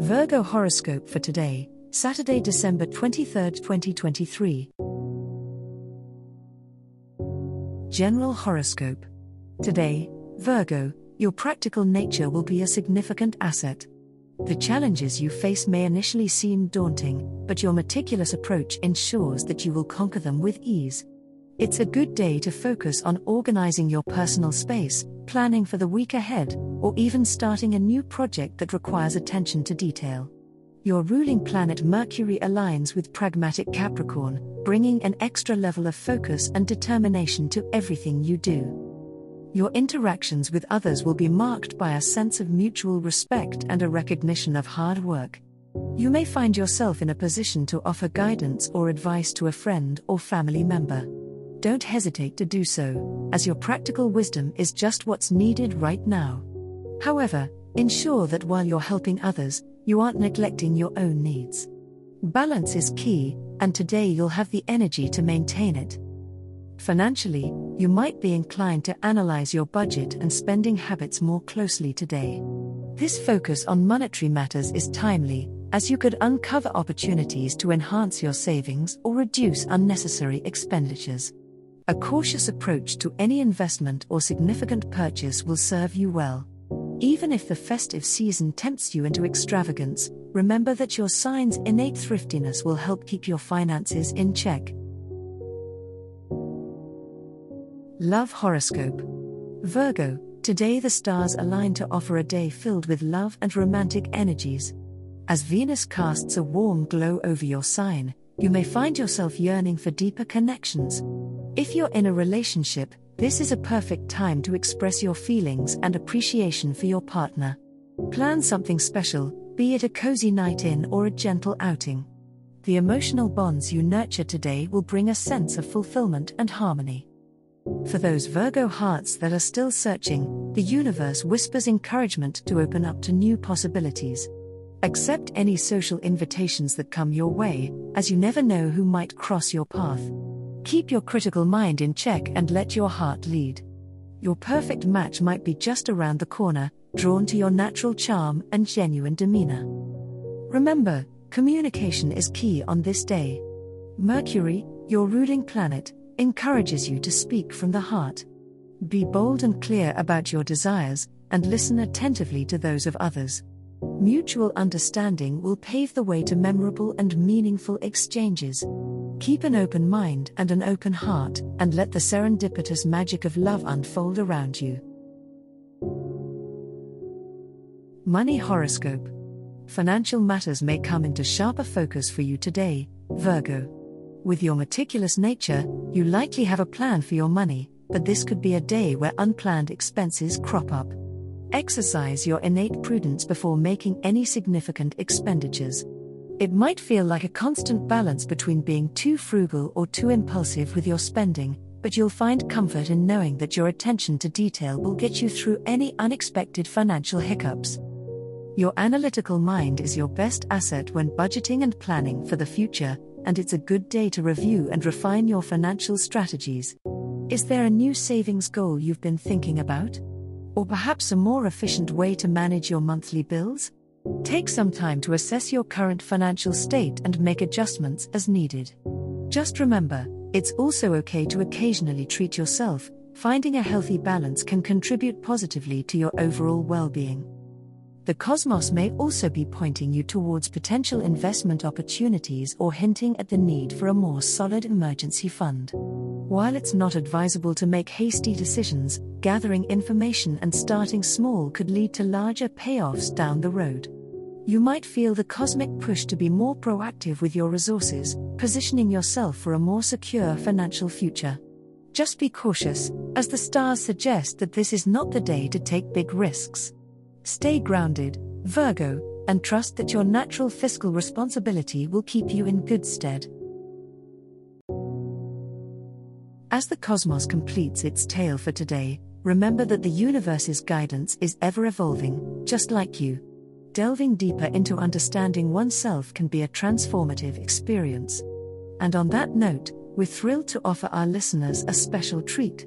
Virgo horoscope for today, Saturday, December 23, 2023. General horoscope. Today, Virgo, your practical nature will be a significant asset. The challenges you face may initially seem daunting, but your meticulous approach ensures that you will conquer them with ease. It's a good day to focus on organizing your personal space, planning for the week ahead, or even starting a new project that requires attention to detail. Your ruling planet Mercury aligns with pragmatic Capricorn, bringing an extra level of focus and determination to everything you do. Your interactions with others will be marked by a sense of mutual respect and a recognition of hard work. You may find yourself in a position to offer guidance or advice to a friend or family member don't hesitate to do so, as your practical wisdom is just what's needed right now. However, ensure that while you're helping others, you aren't neglecting your own needs. Balance is key, and today you'll have the energy to maintain it. Financially, you might be inclined to analyze your budget and spending habits more closely today. This focus on monetary matters is timely, as you could uncover opportunities to enhance your savings or reduce unnecessary expenditures. A cautious approach to any investment or significant purchase will serve you well. Even if the festive season tempts you into extravagance, remember that your sign's innate thriftiness will help keep your finances in check. Love Horoscope Virgo, today the stars align to offer a day filled with love and romantic energies. As Venus casts a warm glow over your sign, you may find yourself yearning for deeper connections. If you're in a relationship, this is a perfect time to express your feelings and appreciation for your partner. Plan something special, be it a cozy night in or a gentle outing. The emotional bonds you nurture today will bring a sense of fulfillment and harmony. For those Virgo hearts that are still searching, the universe whispers encouragement to open up to new possibilities. Accept any social invitations that come your way, as you never know who might cross your path. Keep your critical mind in check and let your heart lead. Your perfect match might be just around the corner, drawn to your natural charm and genuine demeanor. Remember, communication is key on this day. Mercury, your ruling planet, encourages you to speak from the heart. Be bold and clear about your desires, and listen attentively to those of others. Mutual understanding will pave the way to memorable and meaningful exchanges. Keep an open mind and an open heart, and let the serendipitous magic of love unfold around you. Money Horoscope Financial matters may come into sharper focus for you today, Virgo. With your meticulous nature, you likely have a plan for your money, but this could be a day where unplanned expenses crop up. Exercise your innate prudence before making any significant expenditures. It might feel like a constant balance between being too frugal or too impulsive with your spending, but you'll find comfort in knowing that your attention to detail will get you through any unexpected financial hiccups. Your analytical mind is your best asset when budgeting and planning for the future, and it's a good day to review and refine your financial strategies. Is there a new savings goal you've been thinking about? Or perhaps a more efficient way to manage your monthly bills? Take some time to assess your current financial state and make adjustments as needed. Just remember, it's also okay to occasionally treat yourself, finding a healthy balance can contribute positively to your overall well being. The cosmos may also be pointing you towards potential investment opportunities or hinting at the need for a more solid emergency fund. While it's not advisable to make hasty decisions, gathering information and starting small could lead to larger payoffs down the road. You might feel the cosmic push to be more proactive with your resources, positioning yourself for a more secure financial future. Just be cautious, as the stars suggest that this is not the day to take big risks. Stay grounded, Virgo, and trust that your natural fiscal responsibility will keep you in good stead. As the cosmos completes its tale for today, remember that the universe's guidance is ever evolving, just like you. Delving deeper into understanding oneself can be a transformative experience. And on that note, we're thrilled to offer our listeners a special treat.